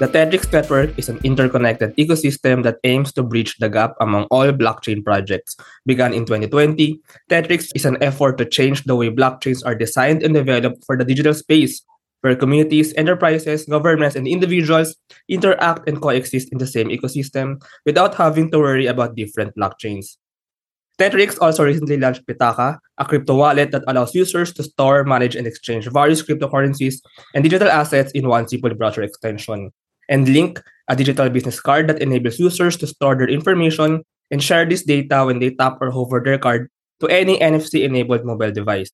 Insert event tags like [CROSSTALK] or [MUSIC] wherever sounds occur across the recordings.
The Tetrix network is an interconnected ecosystem that aims to bridge the gap among all blockchain projects. Begun in 2020, Tetrix is an effort to change the way blockchains are designed and developed for the digital space, where communities, enterprises, governments, and individuals interact and coexist in the same ecosystem without having to worry about different blockchains. Tetrix also recently launched Pitaka, a crypto wallet that allows users to store, manage, and exchange various cryptocurrencies and digital assets in one simple browser extension. And Link, a digital business card that enables users to store their information and share this data when they tap or hover their card to any NFC-enabled mobile device.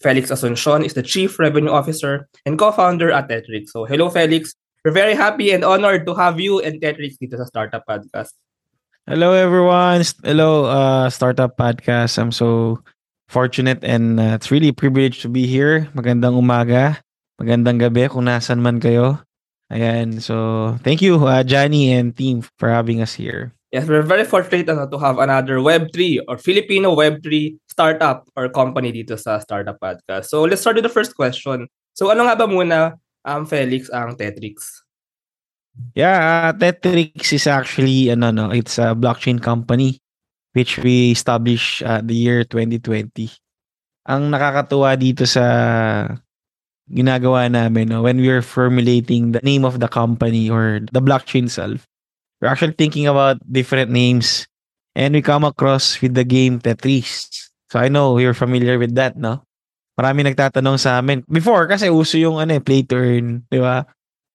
Felix Asuncion is the Chief Revenue Officer and co-founder at Tetrix. So hello, Felix. We're very happy and honored to have you and Tetrix dito sa Startup Podcast. Hello everyone. Hello uh Startup Podcast. I'm so fortunate and uh, it's really a privilege to be here. Magandang umaga, magandang gabi kung nasan man kayo. Ayan, so thank you uh, Johnny and team for having us here. Yes, we're very fortunate ano, to have another Web3 or Filipino Web3 startup or company dito sa Startup Podcast. So let's start with the first question. So ano nga ba muna um, Felix ang Tetrix? Yeah, uh, Tetrix is actually ano no, it's a blockchain company which we established uh, the year 2020. Ang nakakatuwa dito sa ginagawa namin no, when we are formulating the name of the company or the blockchain itself, we're actually thinking about different names and we come across with the game Tetris. So I know you're familiar with that, no? Marami nagtatanong sa amin. Before, kasi uso yung ano, eh, play to earn, di ba?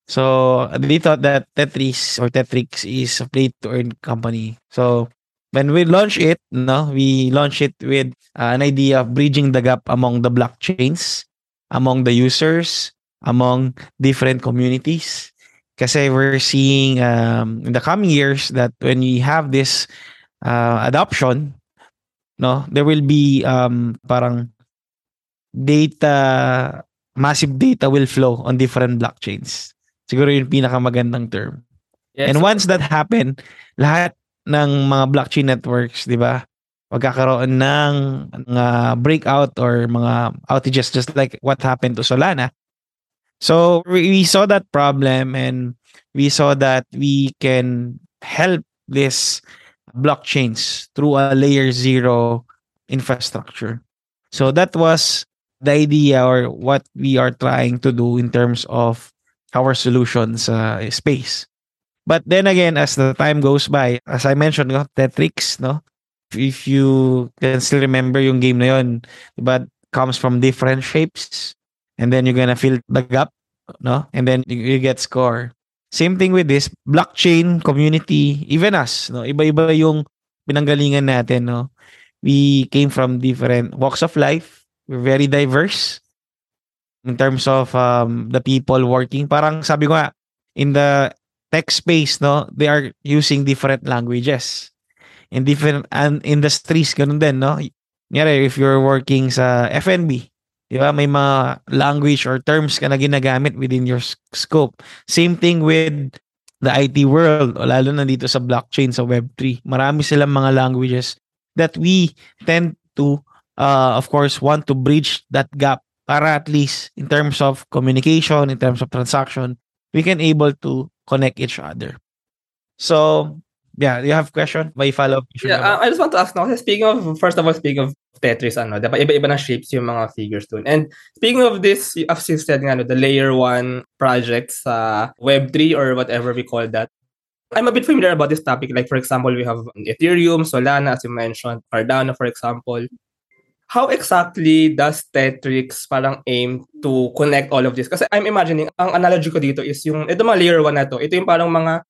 So they thought that Tetris or Tetrix is a play to earn company. So when we launch it, no, we launch it with uh, an idea of bridging the gap among the blockchains, among the users, among different communities. Kasi we're seeing um, in the coming years that when we have this uh, adoption, no, there will be um, parang data, massive data will flow on different blockchains. Siguro yung pinakamagandang term. Yes. And once that happen, lahat ng mga blockchain networks, 'di ba? Magkakaroon ng mga breakout or mga outages just like what happened to Solana. So we saw that problem and we saw that we can help this blockchains through a layer zero infrastructure. So that was the idea or what we are trying to do in terms of our solutions uh, space. But then again, as the time goes by, as I mentioned, no, Tetrix, no? If you can still remember yung game na yun, but comes from different shapes and then you're gonna fill the gap, no? And then you, you get score. Same thing with this blockchain community, even us, no? Iba-iba yung pinanggalingan natin, no? We came from different walks of life. We're very diverse in terms of um, the people working. Parang sabi ko nga, in the tech space, no, they are using different languages. In different and industries, ganun din, no? Ngayari, if you're working sa F&B, di ba, may mga language or terms ka na ginagamit within your scope. Same thing with the IT world, o lalo na dito sa blockchain, sa Web3. Marami silang mga languages that we tend to, uh, of course, want to bridge that gap para at least in terms of communication, in terms of transaction, we can able to connect each other. So, yeah, you have question? May follow-up question? Yeah, uh, I just want to ask now, speaking of, first of all, speaking of Tetris, ano, diba, iba-iba na shapes yung mga figures dun. And speaking of this, of since said nga, no, the layer 1 projects sa uh, Web3 or whatever we call that, I'm a bit familiar about this topic. Like, for example, we have Ethereum, Solana, as you mentioned, Cardano, for example how exactly does Tetrix parang aim to connect all of this? Kasi I'm imagining, ang analogy ko dito is yung, ito mga layer 1 na to, ito yung parang mga,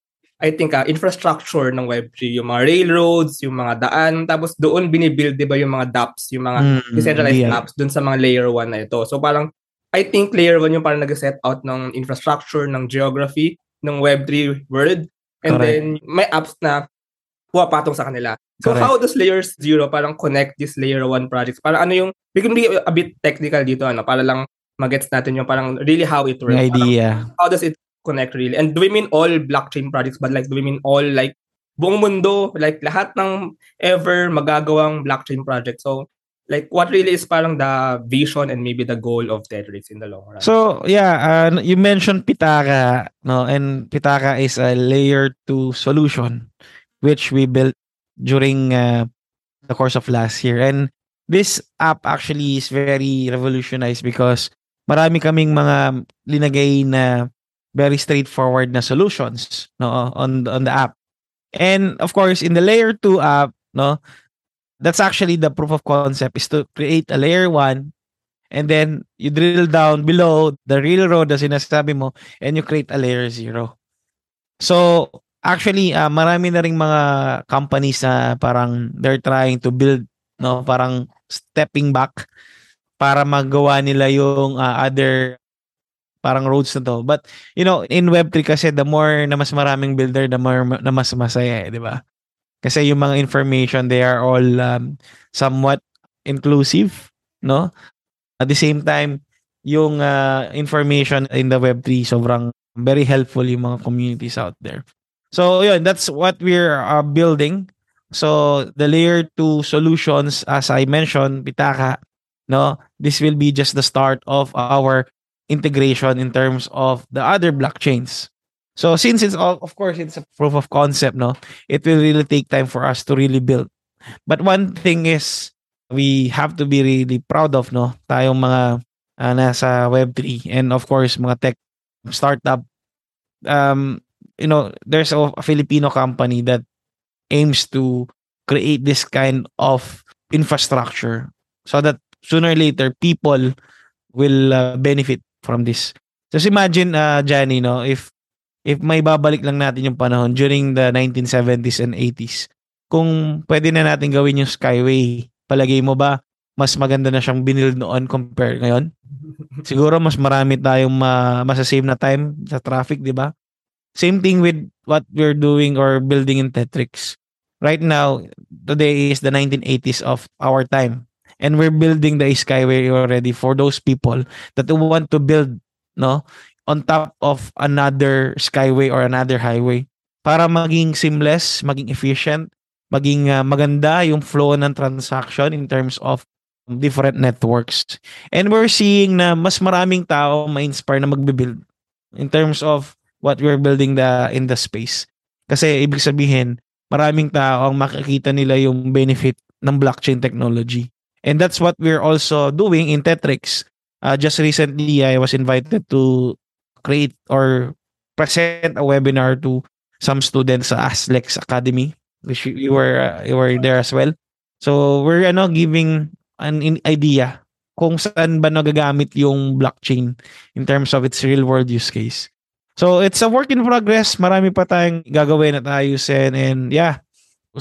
I think, uh, infrastructure ng Web3, yung mga railroads, yung mga daan, tapos doon binibuild, di ba, yung mga dApps, yung mga mm, decentralized yeah. apps doon sa mga layer 1 na ito. So parang, I think layer 1 yung parang nag-set out ng infrastructure, ng geography, ng Web3 world. And Correct. then, may apps na pumapatong sa kanila. So Correct. how does layer 0 parang connect this layer 1 projects? Parang ano yung, we can be a bit technical dito, ano, para lang magets natin yung parang really how it works. Idea. Parang, how does it connect really? And do we mean all blockchain projects but like do we mean all like buong mundo, like lahat ng ever magagawang blockchain project. So like what really is parang the vision and maybe the goal of Tetris in the long run. So, yeah, uh, you mentioned Pitaka, no? And Pitaka is a layer 2 solution which we built during uh, the course of last year. And this app actually is very revolutionized because marami kaming mga linagay na very straightforward na solutions no on on the app. And of course, in the layer 2 app, no, that's actually the proof of concept is to create a layer 1 and then you drill down below the railroad na sinasabi mo and you create a layer 0. So, actually, uh, marami na ring mga companies na parang they're trying to build, no, parang stepping back para magawa nila yung uh, other parang roads na to. But, you know, in Web3 kasi, the more na mas maraming builder, the more na mas masaya, eh, di ba? Kasi yung mga information, they are all um, somewhat inclusive, no? At the same time, yung uh, information in the Web3, sobrang very helpful yung mga communities out there. So, yun, that's what we're uh, building. So, the layer 2 solutions, as I mentioned, Pitaka, no, this will be just the start of our integration in terms of the other blockchains. So since it's all, of course, it's a proof of concept, no, it will really take time for us to really build. But one thing is, we have to be really proud of, no, tayong mga uh, nasa Web3 and of course, mga tech startup. Um, you know, there's a, a Filipino company that aims to create this kind of infrastructure so that sooner or later people will uh, benefit from this. Just imagine, uh, Johnny, no, if if may babalik lang natin yung panahon during the 1970s and 80s, kung pwede na natin gawin yung Skyway, palagay mo ba mas maganda na siyang binild noon compare ngayon? Siguro mas marami tayong ma masasave na time sa traffic, di ba? Same thing with what we're doing or building in Tetrix. Right now, today is the 1980s of our time. And we're building the Skyway already for those people that want to build, no, on top of another skyway or another highway para maging seamless, maging efficient, maging uh, maganda yung flow ng transaction in terms of different networks. And we're seeing na mas maraming tao ma-inspire na magbe-build in terms of what we're building the in the space. Kasi ibig sabihin, maraming tao ang makikita nila yung benefit ng blockchain technology. And that's what we're also doing in Tetrix. Uh, just recently, I was invited to create or present a webinar to some students sa Aslex Academy which you were uh, you were there as well. So we're ano giving an idea kung saan ba nagagamit yung blockchain in terms of its real world use case. So it's a work in progress. Marami pa tayong gagawin at ayusin and yeah,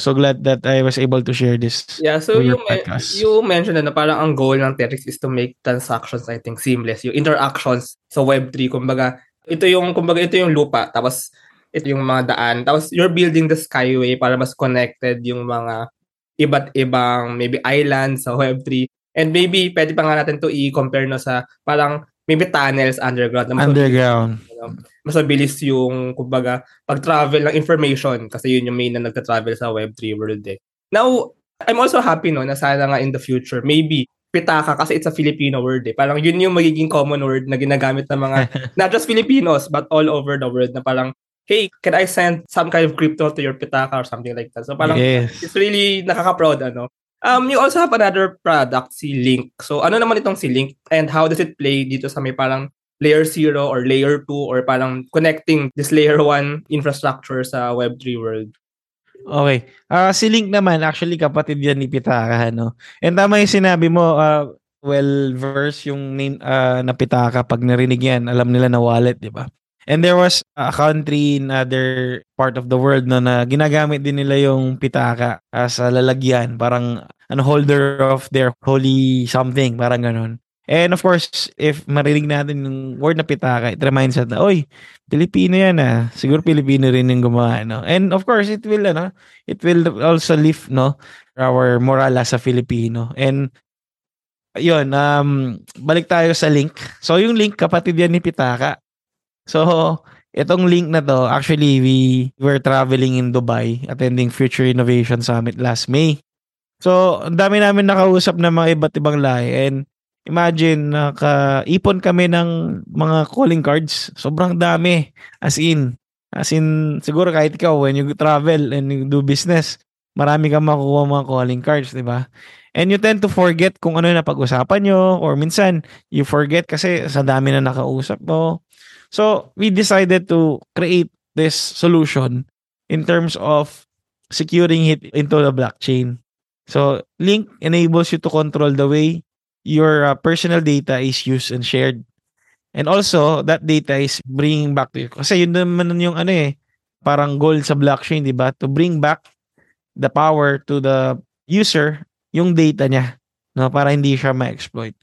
so glad that I was able to share this. Yeah, so you, me- you mentioned na parang ang goal ng Tetris is to make transactions, I think, seamless. Yung interactions sa Web3, kumbaga, ito yung, kumbaga, ito yung lupa, tapos ito yung mga daan, tapos you're building the skyway para mas connected yung mga iba't ibang maybe islands sa Web3. And maybe pwede pa nga natin to i-compare no sa parang maybe tunnels underground. Na underground. Mabilis, mas mabilis yung, kumbaga, pag-travel ng information kasi yun yung main na nagta-travel sa Web3 world eh. Now, I'm also happy no na sana nga in the future, maybe pitaka kasi it's a Filipino word eh. Parang yun yung magiging common word na ginagamit ng mga, [LAUGHS] not just Filipinos, but all over the world na parang, hey, can I send some kind of crypto to your pitaka or something like that? So parang, yes. it's really nakaka-proud ano. Um, you also have another product, si Link. So, ano naman itong si Link and how does it play dito sa may parang layer 0 or layer 2 or parang connecting this layer 1 infrastructure sa Web3 world? Okay. Uh, si Link naman, actually kapatid yan ni Pitaka, no? And tama yung sinabi mo, uh, well-versed yung name uh, na Pitaka. Pag narinig yan, alam nila na wallet, di ba? And there was a country in other part of the world no, na ginagamit din nila yung pitaka as a lalagyan. Parang ano, holder of their holy something. Parang ganun. And of course, if marinig natin yung word na pitaka, it reminds us na, oy, Pilipino yan ah. Siguro Pilipino rin yung gumawa, no? And of course, it will, ano, it will also lift, no, our moral as a Filipino. And, yun, um, balik tayo sa link. So, yung link, kapatid yan ni Pitaka. So, itong link na to, actually, we were traveling in Dubai, attending Future Innovation Summit last May. So, ang dami namin nakausap ng mga iba't ibang lahi and imagine nakaipon kami ng mga calling cards. Sobrang dami. As in, as in siguro kahit ikaw when you travel and you do business, marami kang makukuha mga calling cards, 'di ba? And you tend to forget kung ano na pag-usapan nyo or minsan you forget kasi sa dami na nakausap mo. So, we decided to create this solution in terms of securing it into the blockchain. So, Link enables you to control the way your uh, personal data is used and shared. And also, that data is bringing back to you. Kasi yun naman yung ano eh, parang goal sa blockchain, di ba? To bring back the power to the user yung data niya no para hindi siya ma-exploit.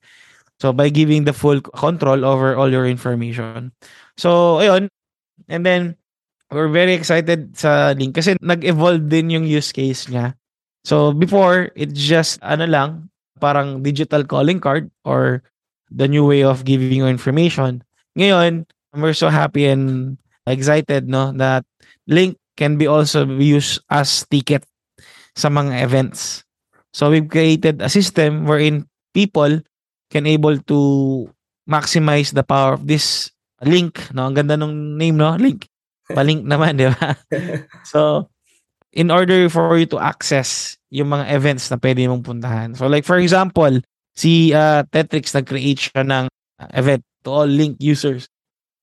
So by giving the full control over all your information. So ayun. And then we're very excited sa link kasi nag-evolve din yung use case niya. So before it's just ano lang parang digital calling card or the new way of giving you information. Ngayon, we're so happy and excited no that link can be also used as ticket sa mga events. So we've created a system wherein people can able to maximize the power of this link. No, ang ganda ng name, no? Link. Pa-link naman, di ba? [LAUGHS] so, in order for you to access yung mga events na pwede mong puntahan. So, like for example, si uh, Tetrix nag-create siya ng event to all link users.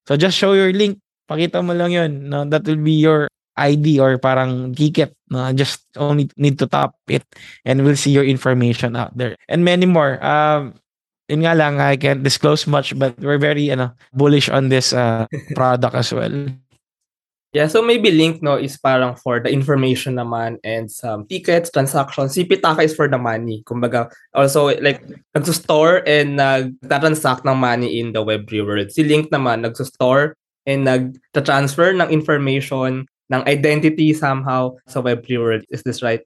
So, just show your link. Pakita mo lang yun. No? That will be your ID or parang ticket. No? Just only need to tap it and we'll see your information out there. And many more. Um, yun nga lang, I can't disclose much but we're very ano, bullish on this uh, [LAUGHS] product as well. Yeah, so maybe link no is parang for the information naman and some tickets, transactions. Si Pitaka is for the money. Kumbaga, also like nagso-store and nag-transact ng money in the Web3 world. Si Link naman nagso-store and nag-transfer ng information ng identity somehow sa Web3 world. Is this right?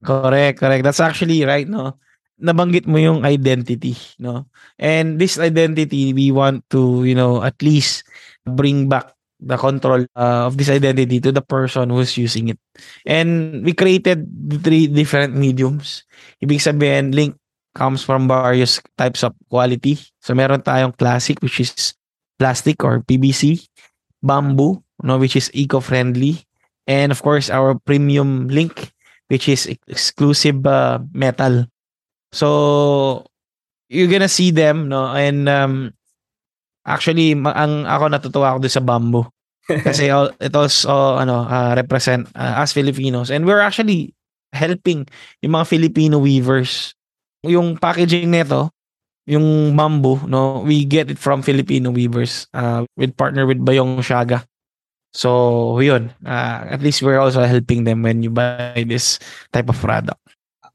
Correct, correct. That's actually right, no? Nabanggit mo yung identity, no? And this identity, we want to, you know, at least bring back the control uh, of this identity to the person who's using it. And we created three different mediums. Ibig sabihin, link comes from various types of quality. So meron tayong classic which is plastic or PVC, bamboo, no, which is eco-friendly. And of course, our premium link, which is exclusive uh, metal. So, you're gonna see them, no? And um, actually, ang ako natutuwa ako doon sa bamboo. [LAUGHS] Kasi it also ano, uh, represent uh, as Filipinos. And we're actually helping yung mga Filipino weavers. Yung packaging nito, yung bamboo, no, we get it from Filipino weavers uh, with partner with Bayong Shaga. So, yun. Uh, at least we're also helping them when you buy this type of product.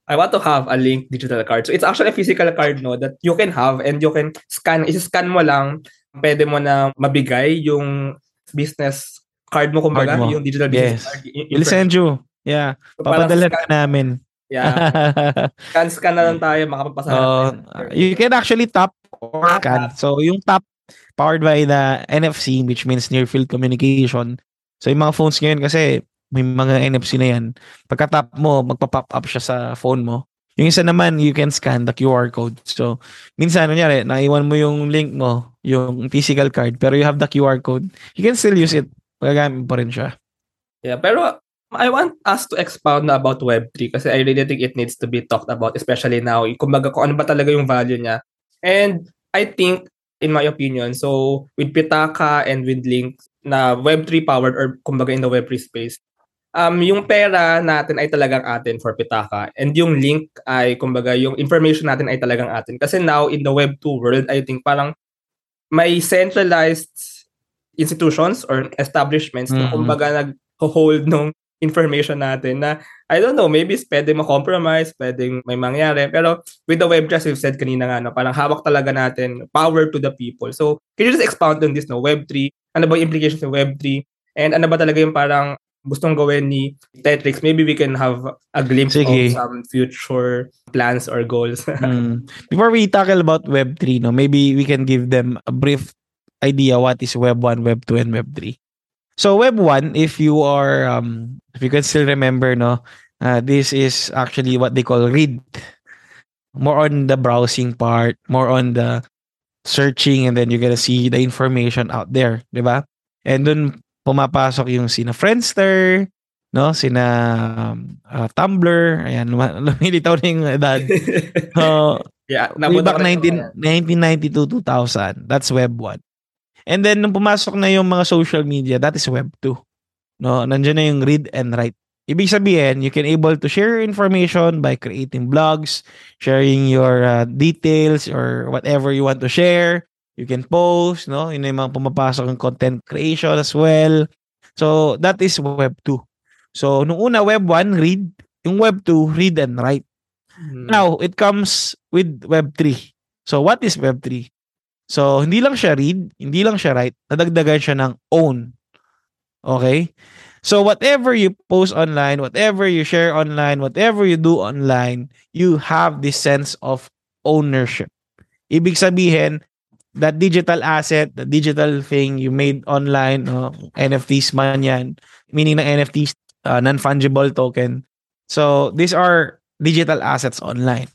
I want to have a link digital card. So, it's actually a physical card, no, that you can have and you can scan. Is-scan mo lang, pwede mo na mabigay yung business card mo, kumbaga, card mo. yung digital business yes. card. We'll send you. Yeah. So, Papadala ka namin. Yeah. [LAUGHS] Scan-scan na lang tayo, makapagpasa uh, You can actually tap or scan. So, yung tap powered by the NFC which means near field communication. So yung mga phones ngayon kasi may mga NFC na yan. Pagka-tap mo, magpa-pop up siya sa phone mo. Yung isa naman, you can scan the QR code. So, minsan, nangyari, naiwan mo yung link mo, yung physical card, pero you have the QR code. You can still use it. Magagamit pa rin siya. Yeah, pero I want us to expound na about Web3 kasi I really think it needs to be talked about, especially now. Kumbaga, kung ano ba talaga yung value niya. And I think in my opinion. So, with Pitaka and with Link na Web3 powered or kumbaga in the Web3 space, um, yung pera natin ay talagang atin for Pitaka. And yung link ay, kumbaga, yung information natin ay talagang atin. Kasi now, in the Web2 world, I think parang may centralized institutions or establishments mm-hmm. na kumbaga nag-hold nung information natin na I don't know, maybe pwede ma-compromise, pwedeng may mangyari. Pero with the web as we've said kanina nga, no, parang hawak talaga natin power to the people. So, can you just expound on this, no? Web3, ano ba yung implications ng Web3? And ano ba talaga yung parang gustong gawin ni Tetrix? Maybe we can have a glimpse Sige. of some future plans or goals. [LAUGHS] mm. Before we tackle about Web3, no, maybe we can give them a brief idea what is Web 1, Web 2, and Web 3. So Web 1, if you are um if you can still remember no, Uh, this is actually what they call read. More on the browsing part, more on the searching and then you're gonna see the information out there, di ba? And dun pumapasok yung sina Friendster, no? Sina uh, Tumblr, ayan, [LAUGHS] lumilitaw na yung edad. So, [LAUGHS] yeah, way back 19, 1992, 2000, that's Web 1. And then, nung pumasok na yung mga social media, that is Web 2. No, nandiyan na yung read and write. Ibig sabihin, you can able to share information by creating blogs, sharing your uh, details or whatever you want to share. You can post, no? Yun yung mga pumapasok ng content creation as well. So, that is Web 2. So, nung una, Web 1, read. Yung Web 2, read and write. Hmm. Now, it comes with Web 3. So, what is Web 3? So, hindi lang siya read, hindi lang siya write, nadagdagan siya ng own. Okay? So whatever you post online, whatever you share online, whatever you do online, you have this sense of ownership. Ibig sabihin, that digital asset, the digital thing you made online, uh, NFTs man yan, meaning ng NFTs, uh, non-fungible token. So these are digital assets online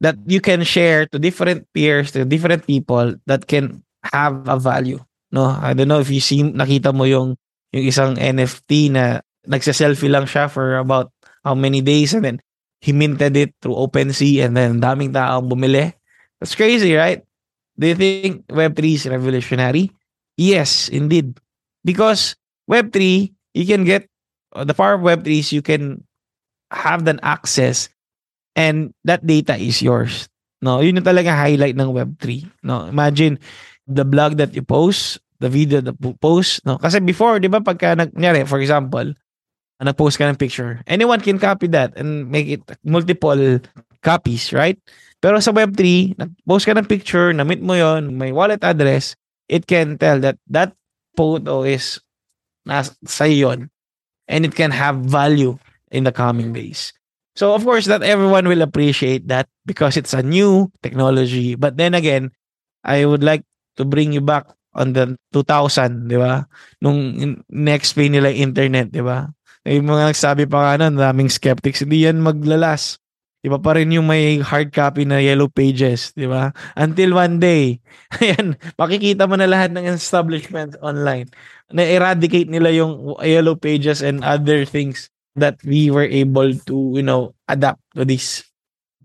that you can share to different peers, to different people that can have a value. No, I don't know if you see nakita mo yung yung isang NFT na nagsa-selfie lang siya for about how many days and then he minted it through OpenSea and then daming taong bumili. That's crazy, right? Do you think Web3 is revolutionary? Yes, indeed. Because Web3, you can get uh, the power of Web3 is you can have that access and that data is yours. No, yun yung talaga highlight ng Web3. No, imagine the blog that you post, the video the post no kasi before 'di ba pagka nagnyari for example nag-post ka ng picture anyone can copy that and make it multiple copies right pero sa web3 nag-post ka ng picture na-meet mo yon may wallet address it can tell that that photo is nasa sa yon and it can have value in the coming days so of course that everyone will appreciate that because it's a new technology but then again I would like to bring you back on the 2000, di ba? Nung in-explain nila internet, di ba? Yung mga nagsabi pa nga nun, daming skeptics, hindi yan maglalas. Iba pa rin yung may hard copy na yellow pages, di ba? Until one day, [LAUGHS] ayan, makikita mo na lahat ng establishments online. Na-eradicate nila yung yellow pages and other things that we were able to, you know, adapt to this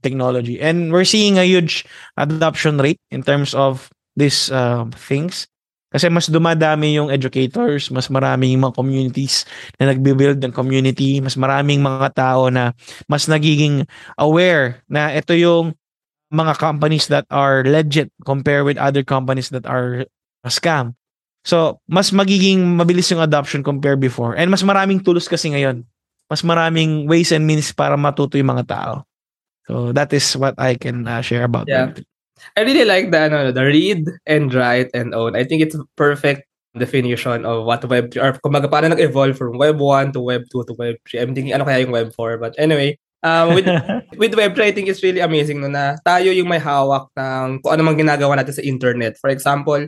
technology. And we're seeing a huge adoption rate in terms of these uh, things. Kasi mas dumadami yung educators, mas maraming mga communities na nagbi-build ng community, mas maraming mga tao na mas nagiging aware na ito yung mga companies that are legit compared with other companies that are a scam. So, mas magiging mabilis yung adoption compared before. And mas maraming tools kasi ngayon. Mas maraming ways and means para matuto yung mga tao. So, that is what I can uh, share about yeah. that. I really like the ano, the read and write and own. I think it's perfect definition of what Web 3 or kumbaga paano nag-evolve from Web 1 to Web 2 to Web 3. I'm thinking ano kaya yung Web 4 but anyway, um, with [LAUGHS] with Web 3 I think it's really amazing no na tayo yung may hawak ng kung ano mang ginagawa natin sa internet. For example,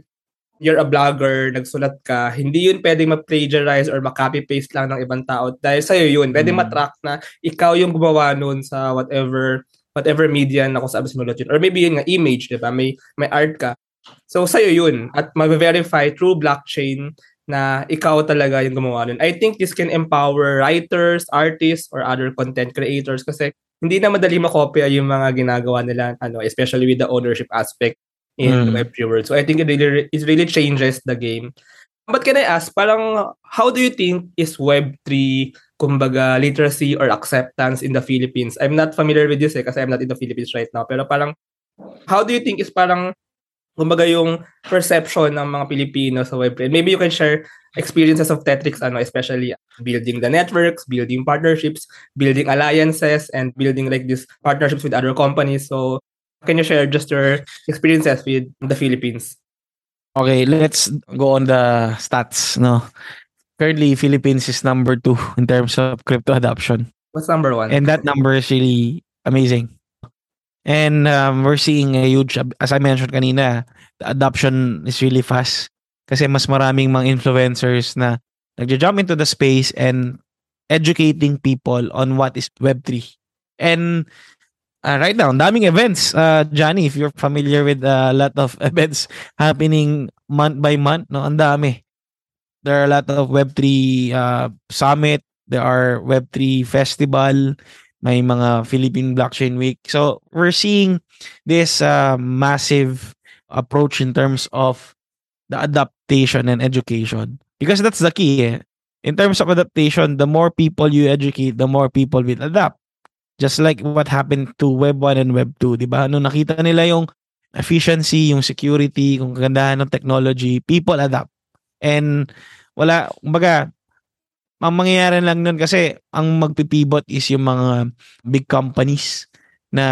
you're a blogger, nagsulat ka, hindi yun pwedeng ma-plagiarize or ma-copy-paste lang ng ibang tao dahil sa'yo yun. Pwede mm. matrack na ikaw yung gumawa nun sa whatever whatever media na kung saan sinulat yun. Or maybe yun nga, image, di ba? May, may art ka. So, sa'yo yun. At mag-verify through blockchain na ikaw talaga yung gumawa nun. I think this can empower writers, artists, or other content creators kasi hindi na madali makopya yung mga ginagawa nila, ano, especially with the ownership aspect in mm. Web3 world. So I think it really, it really changes the game. But can I ask, parang, how do you think is Web3, kumbaga, literacy or acceptance in the Philippines? I'm not familiar with this eh, kasi I'm not in the Philippines right now. Pero parang, how do you think is parang, kumbaga yung perception ng mga Pilipino sa Web3? Maybe you can share experiences of Tetrix, ano, especially building the networks, building partnerships, building alliances, and building like these partnerships with other companies. So, can you share just your experiences with the Philippines? Okay, let's go on the stats. No, currently Philippines is number two in terms of crypto adoption. What's number one? And that number is really amazing. And um, we're seeing a huge, as I mentioned kanina, the adoption is really fast. Kasi mas maraming mga influencers na nagja-jump into the space and educating people on what is Web3. And uh, right now, daming events. Uh, Johnny, if you're familiar with a lot of [LAUGHS] events happening month by month, no, ang dami. There are a lot of Web3 uh, summit, there are Web3 festival, may mga Philippine Blockchain Week. So, we're seeing this uh, massive approach in terms of the adaptation and education. Because that's the key. Eh? In terms of adaptation, the more people you educate, the more people will adapt. Just like what happened to Web 1 and Web 2, di ba? Nung nakita nila yung efficiency, yung security, kung kagandahan ng technology, people adapt. And wala, kumbaga, ang mangyayari lang nun kasi ang magpipivot is yung mga big companies na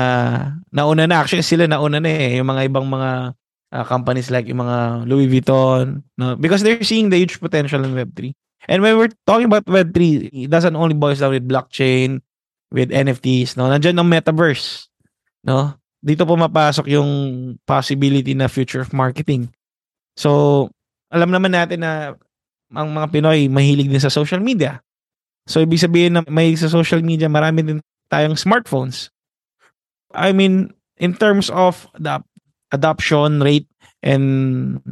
nauna na. Actually, sila nauna na eh. Yung mga ibang mga uh, companies like yung mga Louis Vuitton. No? Because they're seeing the huge potential in Web3. And when we're talking about Web3, it doesn't only boils down with blockchain, with NFTs, no? Nandiyan ang metaverse, no? Dito pumapasok yung possibility na future of marketing. So, alam naman natin na ang mga Pinoy mahilig din sa social media. So, ibig sabihin na may sa social media, marami din tayong smartphones. I mean, in terms of the adoption rate and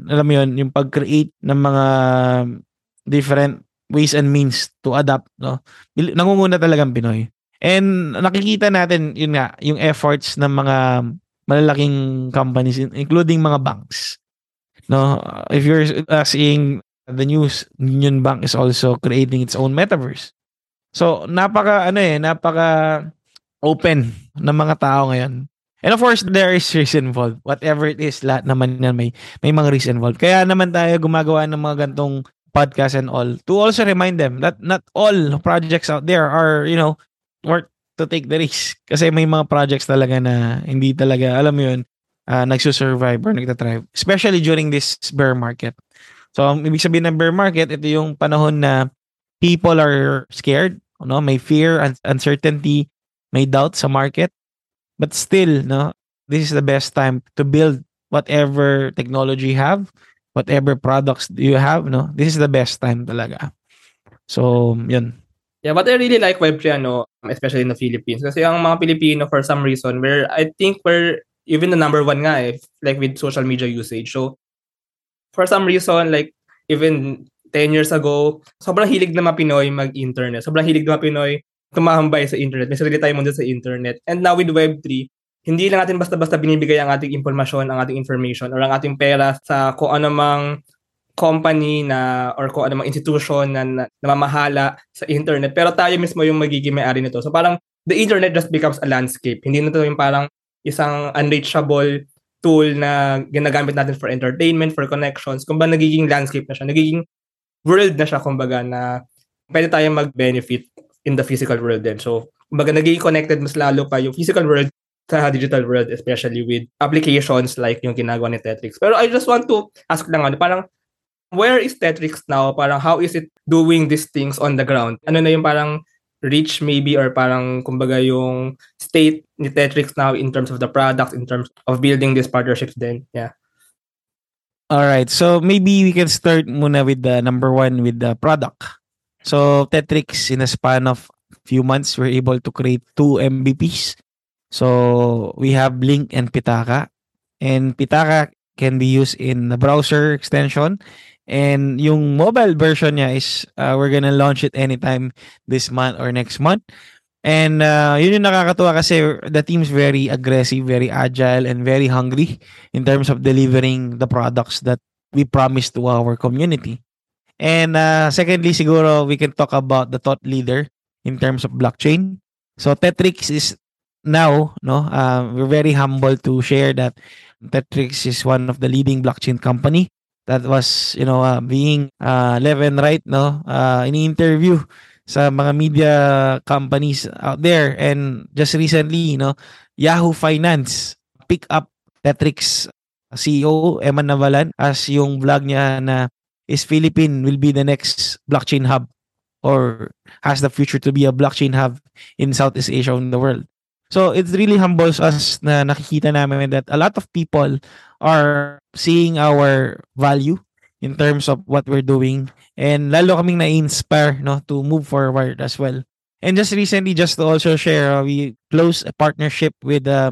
alam mo yun, yung pag-create ng mga different ways and means to adapt, no? Nangunguna talagang Pinoy. And nakikita natin, yun nga, yung efforts ng mga malalaking companies, including mga banks. No, if you're uh, seeing the news, Union Bank is also creating its own metaverse. So, napaka, ano eh, napaka open ng mga tao ngayon. And of course, there is risk involved. Whatever it is, lahat naman yan may, may mga risk involved. Kaya naman tayo gumagawa ng mga gantong podcast and all to also remind them that not all projects out there are, you know, worth to take the risk. Kasi may mga projects talaga na hindi talaga, alam mo yun, uh, nagsusurvive or nagtatrive. Especially during this bear market. So, ang ibig sabihin ng bear market, ito yung panahon na people are scared, no? may fear, and uncertainty, may doubt sa market. But still, no, this is the best time to build whatever technology you have whatever products you have, no? This is the best time talaga. So, yun. Yeah, but I really like Web3, ano, especially in the Philippines. Kasi ang mga Pilipino, for some reason, where I think we're even the number one nga, eh, like with social media usage. So, for some reason, like, even 10 years ago, sobrang hilig na mga Pinoy mag-internet. Sobrang hilig na mga Pinoy tumahambay sa internet. May sarili tayong mundo sa internet. And now with Web3, hindi lang natin basta-basta binibigay ang ating impormasyon, ang ating information, or ang ating pera sa kung ano mang company na or kung ano mang institution na, na namamahala sa internet. Pero tayo mismo yung magiging may-ari nito. So parang the internet just becomes a landscape. Hindi na to yung parang isang unreachable tool na ginagamit natin for entertainment, for connections. Ba nagiging landscape na siya, nagiging world na siya, kumbaga, na pwede tayong mag-benefit in the physical world din. So, kumbaga, nagiging connected mas lalo pa yung physical world sa digital world, especially with applications like yung ginagawa ni Tetrix. Pero I just want to ask lang, ano, parang, where is Tetrix now? Parang, how is it doing these things on the ground? Ano na yung parang reach maybe or parang kumbaga yung state ni Tetrix now in terms of the products, in terms of building these partnerships then? Yeah. All right. So maybe we can start muna with the number one with the product. So Tetrix in a span of few months we're able to create two MVPs So we have Blink and Pitaka. And Pitaka can be used in the browser extension. And yung mobile version niya is uh, we're gonna launch it anytime this month or next month. And uh, yun yung nakakatuwa kasi the team's very aggressive, very agile, and very hungry in terms of delivering the products that we promise to our community. And uh, secondly, siguro we can talk about the thought leader in terms of blockchain. So Tetrix is now, no, uh, we're very humble to share that Tetrix is one of the leading blockchain company that was, you know, uh, being uh, left and right, no, uh, in interview sa mga media companies out there. And just recently, you know, Yahoo Finance pick up Tetrix CEO Eman Navalan as yung vlog niya na is Philippine will be the next blockchain hub or has the future to be a blockchain hub in Southeast Asia and the world. So it really humbles us na nakikita namin that a lot of people are seeing our value in terms of what we're doing. And lalo kaming na-inspire no, to move forward as well. And just recently, just to also share, uh, we closed a partnership with uh,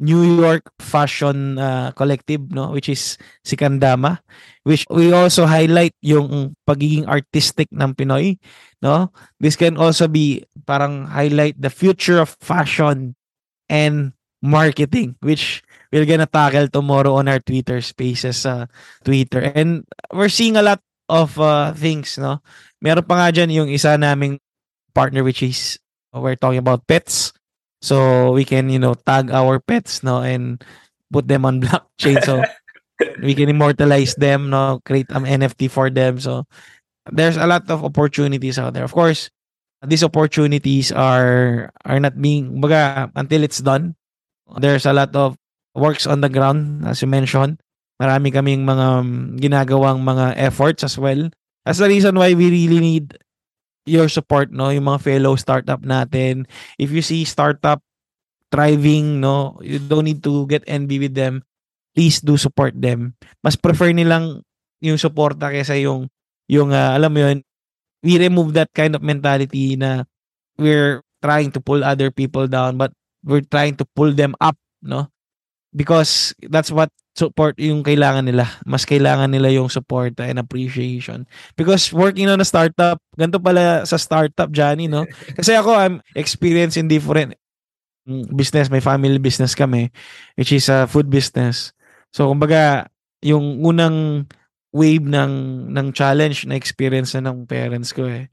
New York Fashion uh, Collective, no, which is si Kandama, which we also highlight yung pagiging artistic ng Pinoy, no? This can also be parang highlight the future of fashion and marketing, which we're gonna tackle tomorrow on our Twitter spaces sa uh, Twitter. And we're seeing a lot of uh, things, no? Meron pa nga dyan yung isa naming partner which is we're talking about pets So we can, you know, tag our pets, no, and put them on [LAUGHS] blockchain. So we can immortalize them, no, create an NFT for them. So there's a lot of opportunities out there. Of course, these opportunities are are not being baga, until it's done. There's a lot of works on the ground, as you mentioned. Marami kaming mga um, ginagawang mga efforts as well. That's the reason why we really need your support, no? Yung mga fellow startup natin. If you see startup thriving, no? You don't need to get envy with them. Please do support them. Mas prefer nilang yung suporta kaysa yung yung uh, alam mo yun, we remove that kind of mentality na we're trying to pull other people down but we're trying to pull them up, no? Because that's what support yung kailangan nila. Mas kailangan nila yung support and appreciation. Because working on a startup, ganito pala sa startup, Johnny, no? [LAUGHS] Kasi ako, I'm experienced in different business. May family business kami, which is a food business. So, kumbaga, yung unang wave ng ng challenge na experience na ng parents ko eh.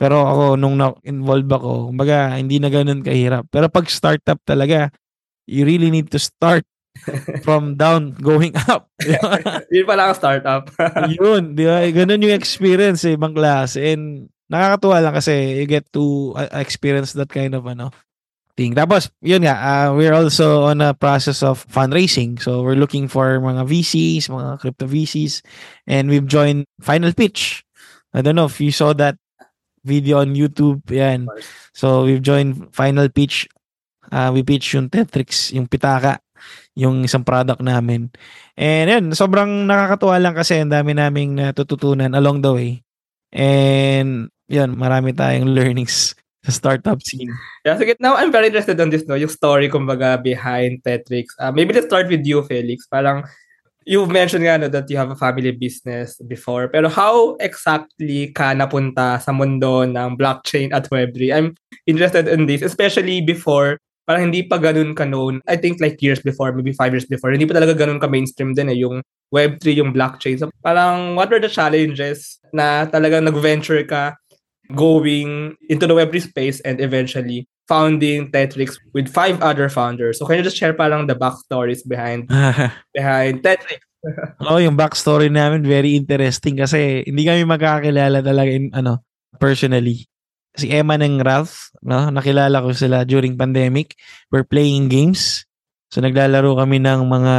Pero ako, nung na-involve ako, kumbaga, hindi na ganun kahirap. Pero pag startup talaga, you really need to start from down going up. [LAUGHS] Yun pala ang startup. [LAUGHS] Yun, di ba? Ganun yung experience eh, ibang klase. And nakakatuwa lang kasi you get to uh, experience that kind of ano thing. Tapos, yun nga, uh, we're also on a process of fundraising. So, we're looking for mga VCs, mga crypto VCs, and we've joined Final Pitch. I don't know if you saw that video on YouTube. Yan. So, we've joined Final Pitch. Uh, we pitch yung Tetrix, yung Pitaka yung isang product namin. And yun, sobrang nakakatuwa lang kasi ang dami naming natututunan along the way. And yun, marami tayong [LAUGHS] learnings sa startup scene. Yeah, so now I'm very interested on this, no? Yung story, kumbaga, behind Tetrix. Uh, maybe let's start with you, Felix. Parang, you mentioned nga no, that you have a family business before. Pero how exactly ka napunta sa mundo ng blockchain at Web3? I'm interested in this, especially before parang hindi pa ganun ka-known. I think like years before, maybe five years before, hindi pa talaga ganun ka-mainstream din eh, yung Web3, yung blockchain. So parang what were the challenges na talagang nag-venture ka going into the Web3 space and eventually founding Tetrix with five other founders. So can you just share parang the backstories behind [LAUGHS] behind Tetrix? [LAUGHS] oh, yung backstory namin very interesting kasi hindi kami magkakilala talaga in ano personally si Emma ng Ralph, no? Nakilala ko sila during pandemic. We're playing games. So naglalaro kami ng mga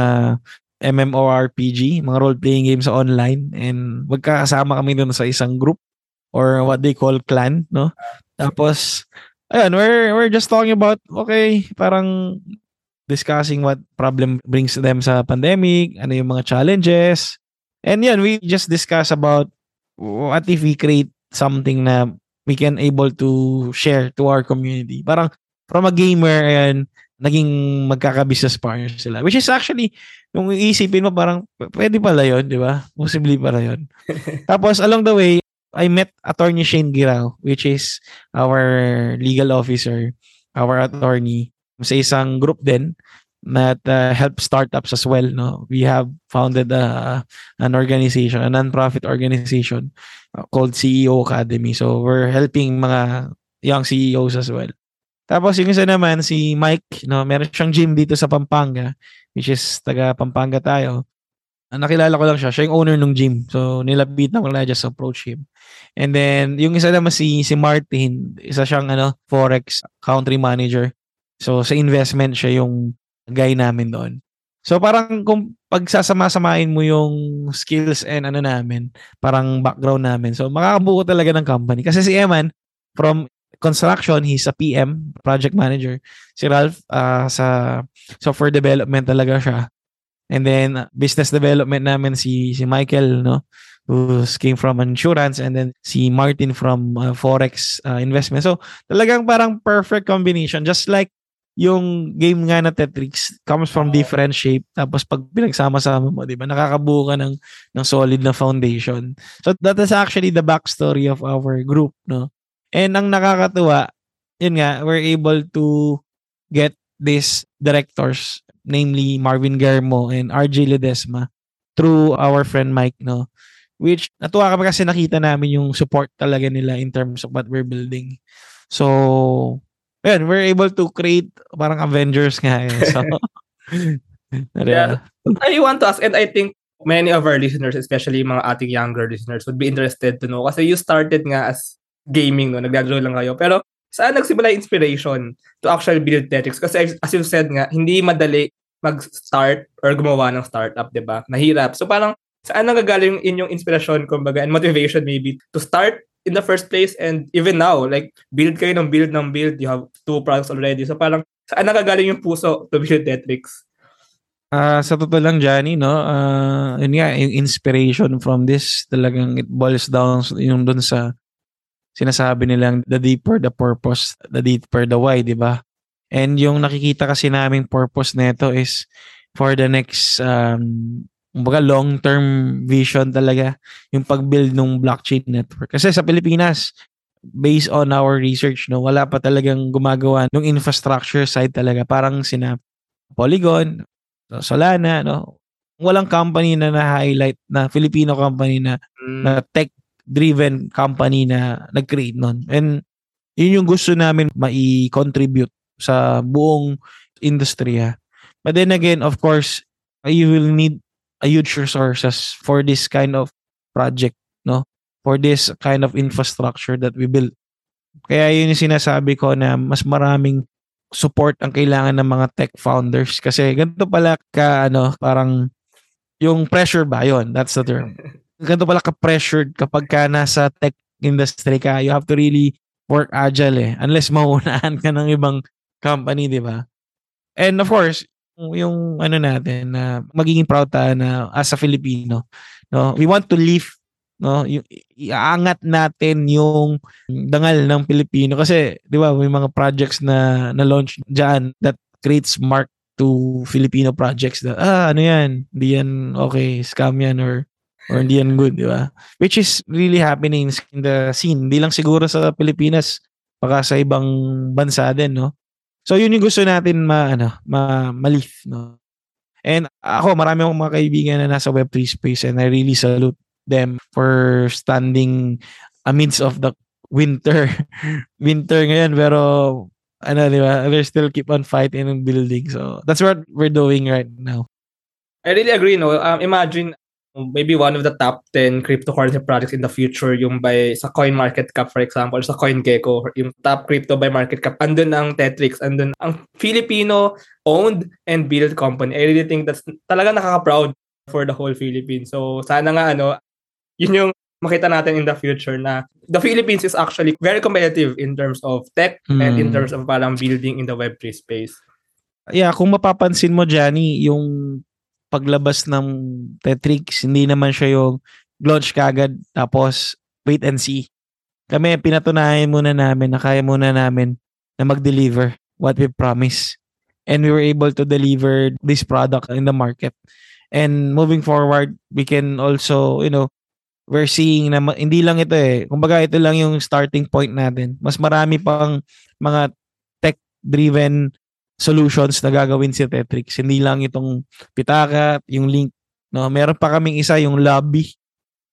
MMORPG, mga role-playing games online and magkakasama kami doon sa isang group or what they call clan, no? Tapos ayun, we're we're just talking about okay, parang discussing what problem brings them sa pandemic, ano yung mga challenges. And yan, we just discuss about what if we create something na we can able to share to our community. Parang from a gamer and naging magkaka-business partners sila. Which is actually, yung iisipin mo parang pwede pala yon di ba? Possibly pala yon [LAUGHS] Tapos along the way, I met Attorney Shane Girao, which is our legal officer, our attorney, sa isang group din that uh, help startups as well. No, we have founded uh, an organization, a non-profit organization uh, called CEO Academy. So we're helping mga young CEOs as well. Tapos yung isa naman si Mike, no, meron siyang gym dito sa Pampanga, which is taga Pampanga tayo. Nakilala ko lang siya, siya yung owner ng gym. So nilapitan ko lang just approach him. And then yung isa naman si si Martin, isa siyang ano, forex country manager. So sa investment siya yung guy namin doon. So parang kung pagsasama-samahin mo yung skills and ano namin, parang background namin. So makakabuo talaga ng company. Kasi si Eman, from construction, he's a PM, project manager. Si Ralph, uh, sa software development talaga siya. And then business development namin si si Michael, no? Who came from insurance and then si Martin from uh, forex uh, investment. So talagang parang perfect combination just like yung game nga na Tetris comes from different shape tapos pag pinagsama-sama mo, 'di ba? Nakakabuo ka ng ng solid na foundation. So that is actually the backstory of our group, no? And ang nakakatuwa, yun nga, we're able to get these directors namely Marvin Germo and RJ Ledesma through our friend Mike, no? Which, natuwa kami kasi nakita namin yung support talaga nila in terms of what we're building. So, yun, we're able to create parang Avengers nga. Eh. So, [LAUGHS] [LAUGHS] yeah. I want to ask, and I think many of our listeners, especially mga ating younger listeners, would be interested to know. Kasi you started nga as gaming, no? Naglalaro lang kayo. Pero saan nagsimula yung inspiration to actually build Tetris? Kasi as you said nga, hindi madali mag-start or gumawa ng startup, di ba? Nahirap. So parang saan nagagaling inyong inspiration, kumbaga, and motivation maybe to start in the first place and even now, like, build kayo ng build ng build, you have two products already. So parang, saan nagagaling yung puso to build Tetrix? Uh, sa totoo lang, Johnny, no? Uh, yun nga, inspiration from this, talagang it boils down yung dun sa sinasabi nilang the deeper the purpose, the deeper the why, di ba? And yung nakikita kasi naming purpose nito is for the next um kumbaga long-term vision talaga yung pag-build ng blockchain network. Kasi sa Pilipinas, based on our research, no, wala pa talagang gumagawa ng infrastructure side talaga. Parang sina Polygon, Solana, no, walang company na na-highlight na Filipino company na, mm. na tech driven company na nag-create nun. And yun yung gusto namin mai-contribute sa buong industriya. But then again, of course, you will need a huge resources for this kind of project, no? For this kind of infrastructure that we build. Kaya yun yung sinasabi ko na mas maraming support ang kailangan ng mga tech founders kasi ganito pala ka ano parang yung pressure ba yon that's the term [LAUGHS] ganito pala ka-pressured kapag ka nasa tech industry ka. You have to really work agile eh. Unless maunahan ka ng ibang company, di ba? And of course, yung ano natin na magiging proud tayo na as a Filipino, no? We want to live no yung iaangat natin yung dangal ng Pilipino kasi 'di ba may mga projects na na launch diyan that creates mark to Filipino projects that ah ano yan hindi yan okay scam yan or or hindi yan good, di ba? Which is really happening in the scene. Hindi lang siguro sa Pilipinas, baka sa ibang bansa din, no? So yun yung gusto natin ma ano, ma malif, no? And ako, marami akong mga kaibigan na nasa Web3 space and I really salute them for standing amidst of the winter. [LAUGHS] winter ngayon, pero ano, di ba? They still keep on fighting and building. So that's what we're doing right now. I really agree, no? Um, imagine maybe one of the top 10 cryptocurrency projects in the future yung by sa coin market cap for example or sa CoinGecko yung top crypto by market cap andun ang Tetrix andun ang Filipino owned and built company I really think that's talaga nakaka-proud for the whole Philippines so sana nga ano yun yung makita natin in the future na the Philippines is actually very competitive in terms of tech mm. and in hmm. terms of parang building in the Web3 space. Yeah, kung mapapansin mo, Johnny, yung paglabas ng Tetrix, hindi naman siya yung launch kagad tapos wait and see. Kami, pinatunayan muna namin na kaya muna namin na mag-deliver what we promise. And we were able to deliver this product in the market. And moving forward, we can also, you know, we're seeing na hindi lang ito eh. Kumbaga ito lang yung starting point natin. Mas marami pang mga tech-driven solutions na gagawin si Tetrix. Hindi lang itong pitaka, yung link. No? Meron pa kaming isa, yung lobby.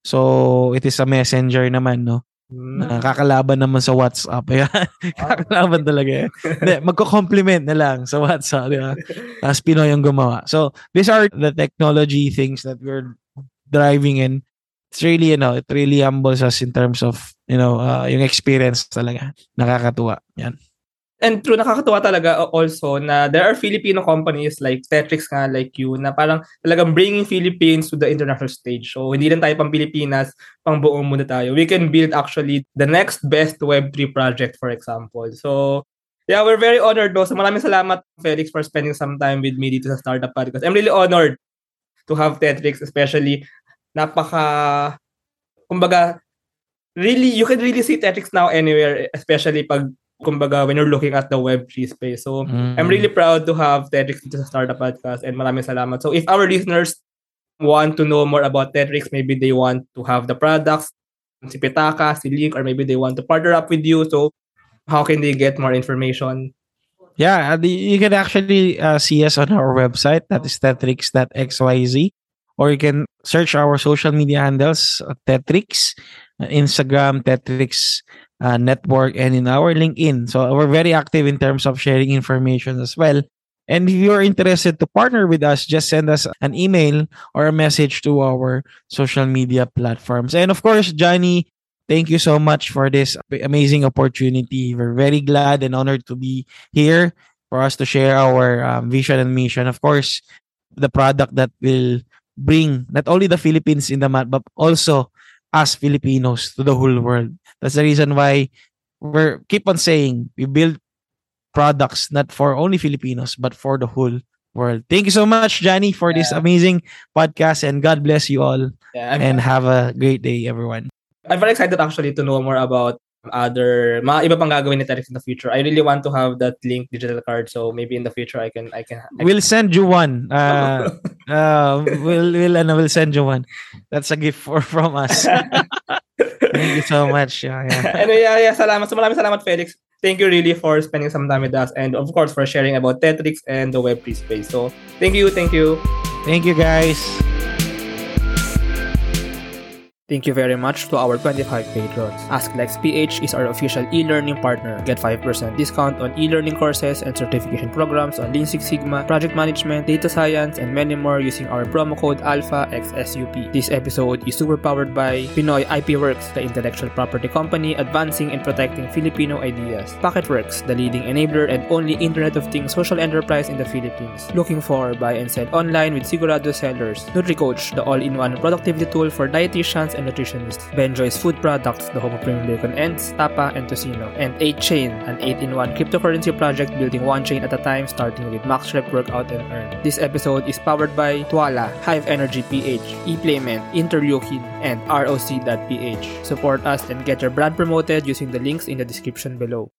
So, it is a messenger naman, no? Mm. Uh, kakalaban naman sa WhatsApp. [LAUGHS] Ayan. kakalaban talaga. Eh. Hindi, magko-compliment na lang sa WhatsApp. Di ba? [LAUGHS] Tapos Pinoy yung gumawa. So, these are the technology things that we're driving in. It's really, you know, it really humbles us in terms of, you know, uh, yung experience talaga. Nakakatuwa. Yan. And true, nakakatuwa talaga also na there are Filipino companies like Tetrix nga, like you, na parang talagang bringing Philippines to the international stage. So, hindi lang tayo pang Pilipinas, pang buong mundo tayo. We can build actually the next best Web3 project, for example. So, yeah, we're very honored though. So, maraming salamat, Felix, for spending some time with me dito sa Startup Podcast. I'm really honored to have Tetrix, especially napaka, kumbaga, really, you can really see Tetrix now anywhere, especially pag, kumbaga, when you're looking at the Web3 space. So, mm. I'm really proud to have Tetrix into the Startup Podcast and maraming salamat. So, if our listeners want to know more about Tetrix, maybe they want to have the products, si Pitaka, si Link, or maybe they want to partner up with you. So, how can they get more information? Yeah, you can actually uh, see us on our website. That is tetrix.xyz. Or you can search our social media handles, uh, Tetrix, uh, Instagram, Tetrix uh, Network, and in our LinkedIn. So we're very active in terms of sharing information as well. And if you're interested to partner with us, just send us an email or a message to our social media platforms. And of course, Johnny, thank you so much for this amazing opportunity. We're very glad and honored to be here for us to share our um, vision and mission. Of course, the product that will bring not only the Philippines in the map, but also us Filipinos to the whole world. That's the reason why we're keep on saying we build products not for only Filipinos but for the whole world. Thank you so much, Johnny, for yeah. this amazing podcast, and God bless you all. Yeah, and have a great day, everyone. I'm very excited actually to know more about other mga iba pang gagawin ni Terex in the future. I really want to have that link digital card so maybe in the future I can I can I We'll send you one. Uh, [LAUGHS] uh we'll we'll and we'll send you one. That's a gift for from us. [LAUGHS] Thank you so much. Yeah, yeah. anyway, yeah, yeah, salamat. So maraming salamat Felix. Thank you really for spending some time with us and of course for sharing about Tetrix and the Web3 space. So thank you, thank you. Thank you guys. Thank you very much to our 25 patrons. AskLexPH is our official e-learning partner. Get 5% discount on e-learning courses and certification programs on Lean Six Sigma, project management, data science, and many more using our promo code ALPHAXSUP. This episode is super powered by Pinoy IP Works, the intellectual property company advancing and protecting Filipino ideas. Packetworks, the leading enabler and only Internet of Things social enterprise in the Philippines. Looking for buy and sell online with Sigurado sellers. NutriCoach, the all-in-one productivity tool for dietitians and nutritionists. Benjoy's food products, the home of premium bacon ends, tapa, and tocino. And 8chain, an 8-in-1 cryptocurrency project building one chain at a time starting with MaxRep Workout and Earn. This episode is powered by Twala, Hive Energy PH, ePlayment, Interleukin, and ROC.ph. Support us and get your brand promoted using the links in the description below.